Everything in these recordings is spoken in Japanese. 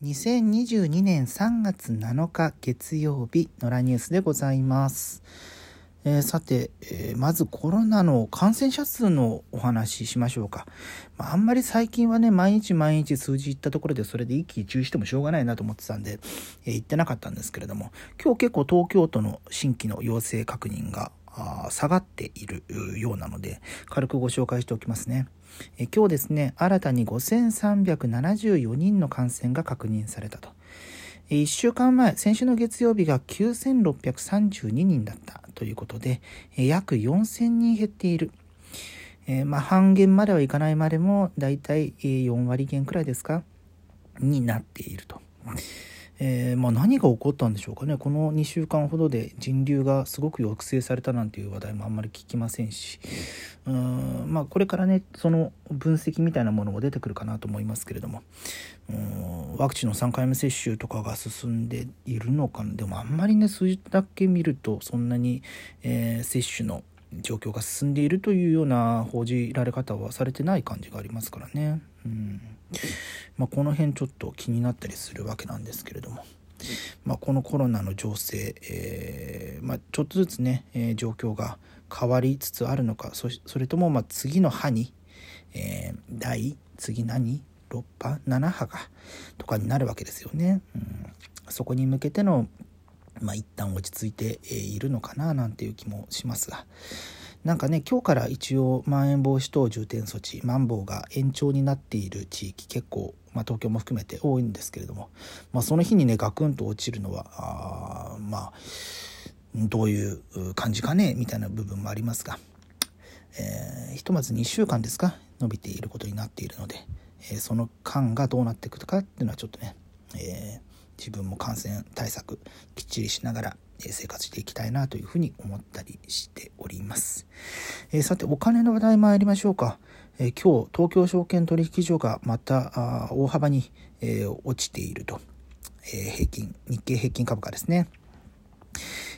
2022年3月7日月曜日のラニュースでございます。えーさて、えーまずコロナの感染者数のお話ししましょうか。まあ、あんまり最近はね、毎日毎日数字いったところでそれで一喜一憂してもしょうがないなと思ってたんで、えー言ってなかったんですけれども、今日結構東京都の新規の陽性確認が下がっているようなので、軽くご紹介しておきますね。え今日ですね、新たに5374人の感染が確認されたと。1週間前、先週の月曜日が9632人だったということで、約4000人減っている。えーまあ、半減まではいかないまでも、だいたい4割減くらいですかになっていると。えーまあ、何が起こったんでしょうかね。この2週間ほどで人流がすごく抑制されたなんていう話題もあんまり聞きませんし、うーんまあ、これからね、その分析みたいなものも出てくるかなと思いますけれども、うんワクチンの3回目接種とかが進んでいるのか。でもあんまりね、数字だけ見ると、そんなに、えー接種の状況が進んでいるというような報じられ方はされてない感じがありますからね。まあ、この辺ちょっと気になったりするわけなんですけれども、まあ、このコロナの情勢、えーまあ、ちょっとずつね、えー状況が変わりつつあるのかそれともま次の波に、えー第次何？6波？7波？がとかになるわけですよね。うん、そこに向けてのまあ、一旦落ち着いているのかななんていう気もしますが。なんかね今日から一応まん延防止等重点措置マンボウが延長になっている地域結構、まあ、東京も含めて多いんですけれども、まあ、その日にねガクンと落ちるのはあまあどういう感じかねみたいな部分もありますが、えーひとまず2週間ですか伸びていることになっているので、えーその間がどうなっていくかっていうのはちょっとね、えー自分も感染対策きっちりしながら生活していきたいなというふうに思ったりしております。えーさてお金の話題参りましょうか。えー今日東京証券取引所がまたあ大幅に、えー落ちていると、えー平均日経平均株価ですね。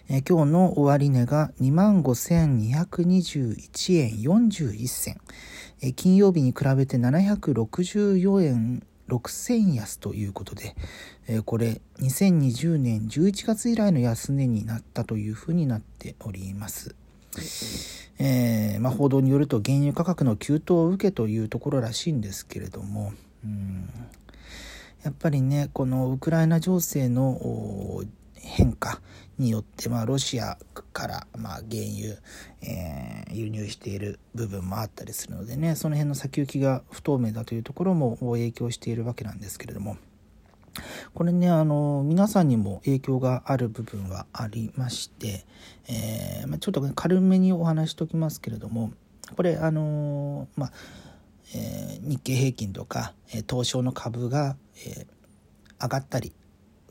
えー今日の終値が25,221円41銭、えー金曜日に比べて764円6銭安ということで、えーこれ2020年11月以来の安値になったというふうになっております。えーまあ、報道によると原油価格の急騰を受けというところらしいんですけれども、うんやっぱりねこのウクライナ情勢の変化によって、まあ、ロシアから、まあ、原油、えー輸入している部分もあったりするのでねその辺の先行きが不透明だというところも影響しているわけなんですけれども。これねあの皆さんにも影響がある部分はありまして、えーま、ちょっとね軽めにお話しときますけれどもこれあのまあえー日経平均とか、えー東証の株が、えー上がったり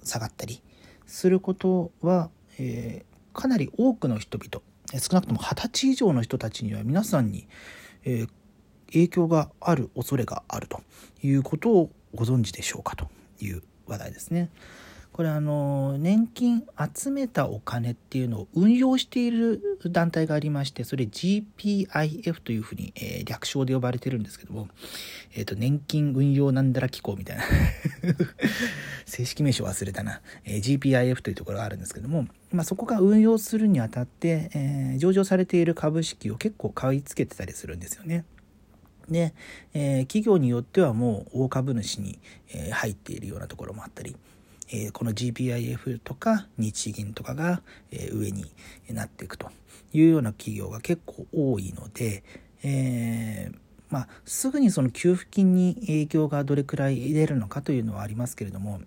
下がったりすることは、えーかなり多くの人々少なくとも20歳以上の人たちには皆さんに、えー影響がある恐れがあるということをご存知でしょうかという話題ですね。これあの年金集めたお金っていうのを運用している団体がありましてそれ GPIF というふうに、えー略称で呼ばれてるんですけども、えー、と年金運用なんだら機構みたいな正式名称忘れたな、え GPIF というところがあるんですけども、まあ、そこが運用するにあたって、え上場されている株式を結構買い付けてたりするんですよね。で、え企業によってはもう大株主に、え入っているようなところもあったり、えこの GPIF とか日銀とかが、え上になっていくというような企業が結構多いので、えーまあ、すぐにその給付金に影響がどれくらい出るのかというのはありますけれども、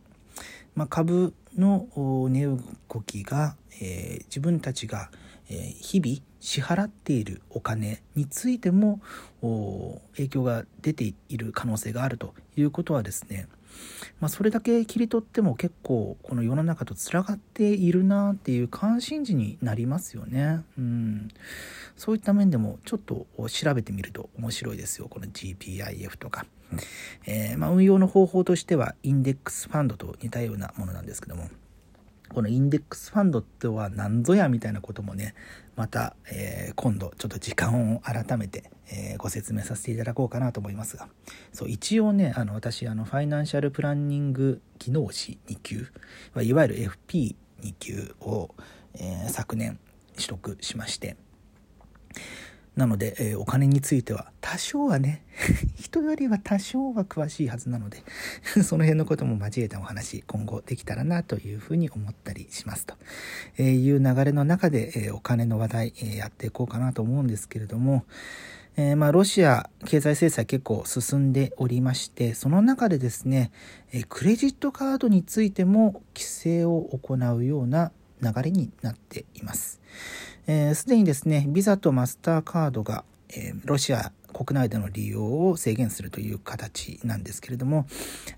まあ、株の値動きが、えー自分たちが、日々支払っているお金についても影響が出ている可能性があるということはですね、まあ、それだけ切り取っても結構この世の中とつながっているなっていう関心事になりますよね。うん、そういった面でもちょっと調べてみると面白いですよこの GPIF とか。えーまあ、運用の方法としてはインデックスファンドと似たようなものなんですけどもこのインデックスファンドっては何ぞやみたいなこともねまた、えー、今度ちょっと時間を改めて、えー、ご説明させていただこうかなと思いますがそう一応ねあの私あのファイナンシャルプランニング技能士2級いわゆる FP2 級を、えー、昨年取得しましてなので、えー、お金については多少はね 人よりは多少は詳しいはずなので その辺のことも交えたお話今後できたらなというふうに思ったりしますと、えー、いう流れの中で、えー、お金の話題、えやっていこうかなと思うんですけれども、えー、まあ、ロシア経済制裁結構進んでおりましてその中でですね、えクレジットカードについても規制を行うような流れになっています。す、えー、で、にですね、ビザとマスターカードが、えー、ロシア国内での利用を制限するという形なんですけれども、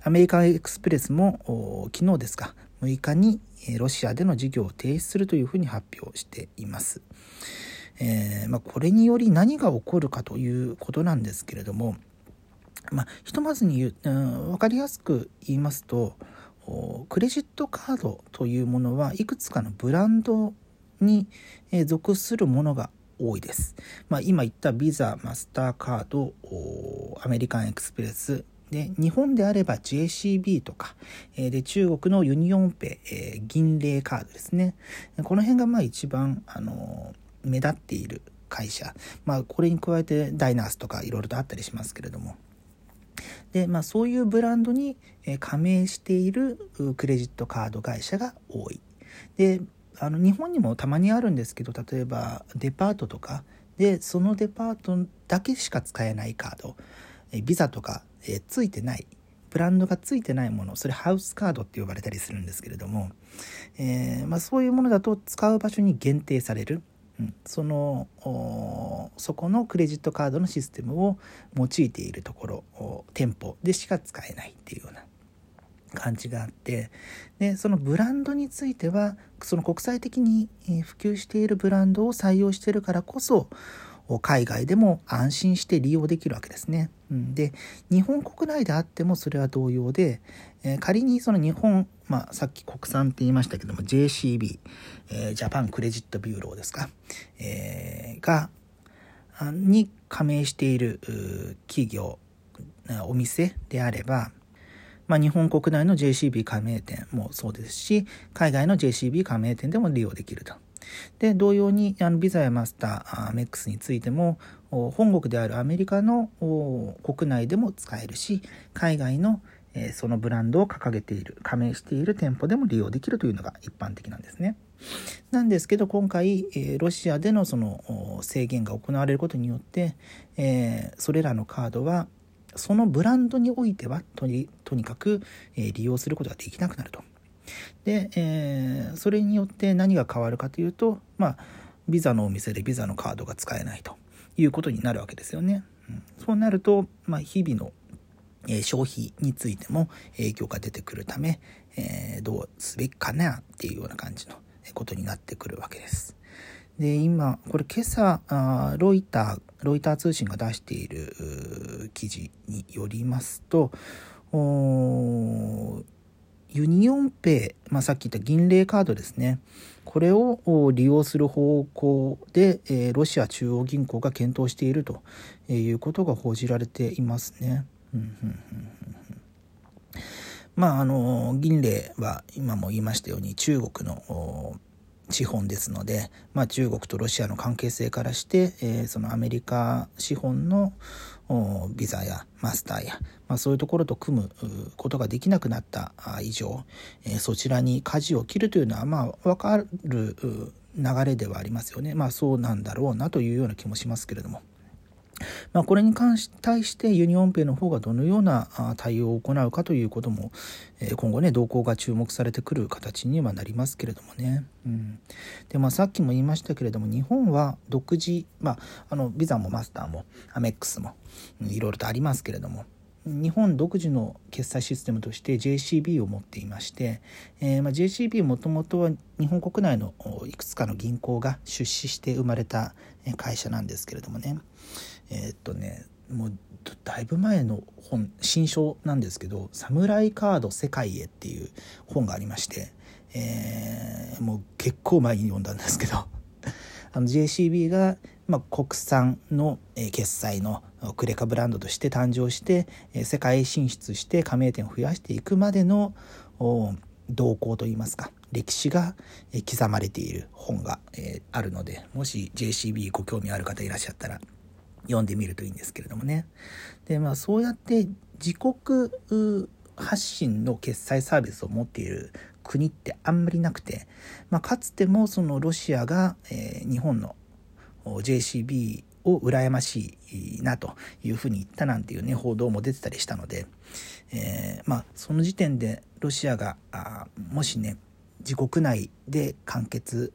アメリカエクスプレスも昨日ですか、6日にロシアでの事業を停止するというふうに発表しています。えー、まあ、これにより何が起こるかということなんですけれども、まあ、ひとまずに言う、うん、分かりやすく言いますとクレジットカードというものはいくつかのブランドに属するものが多いです。まあ、今言ったビザ、マスターカード、アメリカンエクスプレス、で日本であれば JCB とか、えで中国のユニオンペイ、え銀聯カードですね。この辺がまあ一番、あの目立っている会社、まあ、これに加えてダイナースとかいろいろとあったりしますけれども。で、まあ、そういうブランドに加盟しているクレジットカード会社が多い。であの日本にもたまにあるんですけど例えばデパートとかでそのデパートだけしか使えないカードえビザとかえついてないブランドがついてないものそれハウスカードって呼ばれたりするんですけれども、えー、まあ、そういうものだと使う場所に限定される、うん、そのそこのクレジットカードのシステムを用いているところ店舗でしか使えないっていうような感じがあってでそのブランドについてはその国際的に普及しているブランドを採用しているからこそ海外でも安心して利用できるわけですね。で日本国内であってもそれは同様で、え仮にその日本、まあ、さっき国産って言いましたけども JCB、えー、ジャパンクレジットビューローですか、えー、がに加盟している企業お店であればまあ、日本国内の JCB 加盟店もそうですし海外の JCB 加盟店でも利用できると。で同様にあのビザやマスターアメックスについても本国であるアメリカの国内でも使えるし海外のそのブランドを掲げている加盟している店舗でも利用できるというのが一般的なんですね。なんですけど今回ロシアでのその制限が行われることによってそれらのカードはそのブランドにおいてはとにかく、利用することができなくなると。で、えー、それによって何が変わるかというと、まあ、ビザのお店でビザのカードが使えないということになるわけですよね。うん、そうなると、まあ、日々のえ消費についても影響が出てくるため、えー、どうすべきかなっていうような感じのことになってくるわけです。で今これ今朝ロイターロイター通信が出している記事によりますとユニオンペイ、まあ、さっき言った銀聯カードですねこれを利用する方向で、えー、ロシア中央銀行が検討しているということが報じられていますね。まああの銀霊は今も言いましたように中国の資本ですので、まあ、中国とロシアの関係性からして、えー、そのアメリカ資本のビザやマスターや、まあ、そういうところと組むことができなくなった以上、えー、そちらに舵を切るというのは、まあ、分かる流れではありますよね。まあそうなんだろうなというような気もしますけれども。まあ、これに関し対してユニオンペイの方がどのような対応を行うかということも、え今後ね動向が注目されてくる形にはなりますけれどもね。うん、でまあさっきも言いましたけれども日本は独自、まあ、あのビザもマスターもアメックスもいろいろとありますけれども日本独自の決済システムとして JCB を持っていまして、えー、まあ、JCB もともとは日本国内のいくつかの銀行が出資して生まれた会社なんですけれどもねえー、っとねもうだいぶ前の本新書なんですけど「サムライカード世界へ」っていう本がありまして、えー、もう結構前に読んだんですけど あの JCB が、まあ、国産の、え決済のクレカブランドとして誕生して、え世界進出して加盟店を増やしていくまでの動向といいますか歴史が刻まれている本が、えあるのでもし JCB ご興味ある方いらっしゃったら読んでみるといいんですけれどもね。でまあそうやって自国発信の決済サービスを持っている国ってあんまりなくて、まあ、かつてもそのロシアが、えー、日本の JCB を羨ましいなというふうに言ったなんていうね報道も出てたりしたので、えー、まあその時点でロシアがあもしね自国内で完結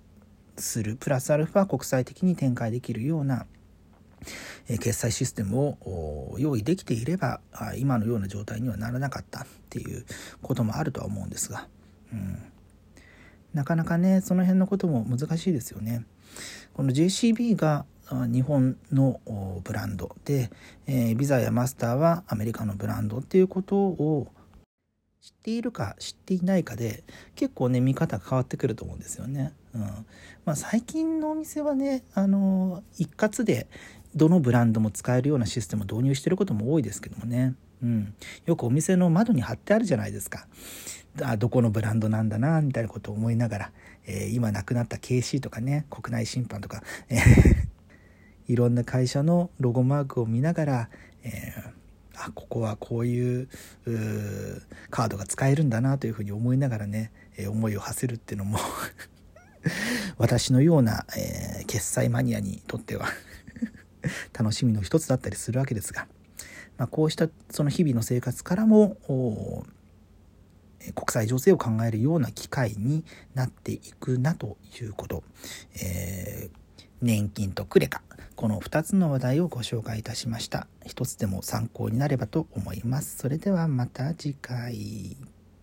するプラスアルファ国際的に展開できるような決済システムを用意できていれば今のような状態にはならなかったっていうこともあるとは思うんですが、うん、なかなかねその辺のことも難しいですよね。この JCB が日本のブランドで、えー、ビザやマスターはアメリカのブランドっていうことを知っているか知っていないかで結構ね見方が変わってくると思うんですよね。うんまあ、最近のお店はねあの一括でどのブランドも使えるようなシステムを導入してることも多いですけどもね、うん、よくお店の窓に貼ってあるじゃないですか。あどこのブランドなんだなみたいなことを思いながら、えー、今亡くなった KC とかね国内審判とか、えー、いろんな会社のロゴマークを見ながら、えーあここはこういうカードが使えるんだなというふうに思いながらね、えー、思いを馳せるっていうのも 私のような、えー、決済マニアにとっては楽しみの一つだったりするわけですが、まあ、こうしたその日々の生活からも国際情勢を考えるような機会になっていくなということ、えー、年金とクレカ。この2つの話題をご紹介いたしました。一つでも参考になればと思います。それではまた次回。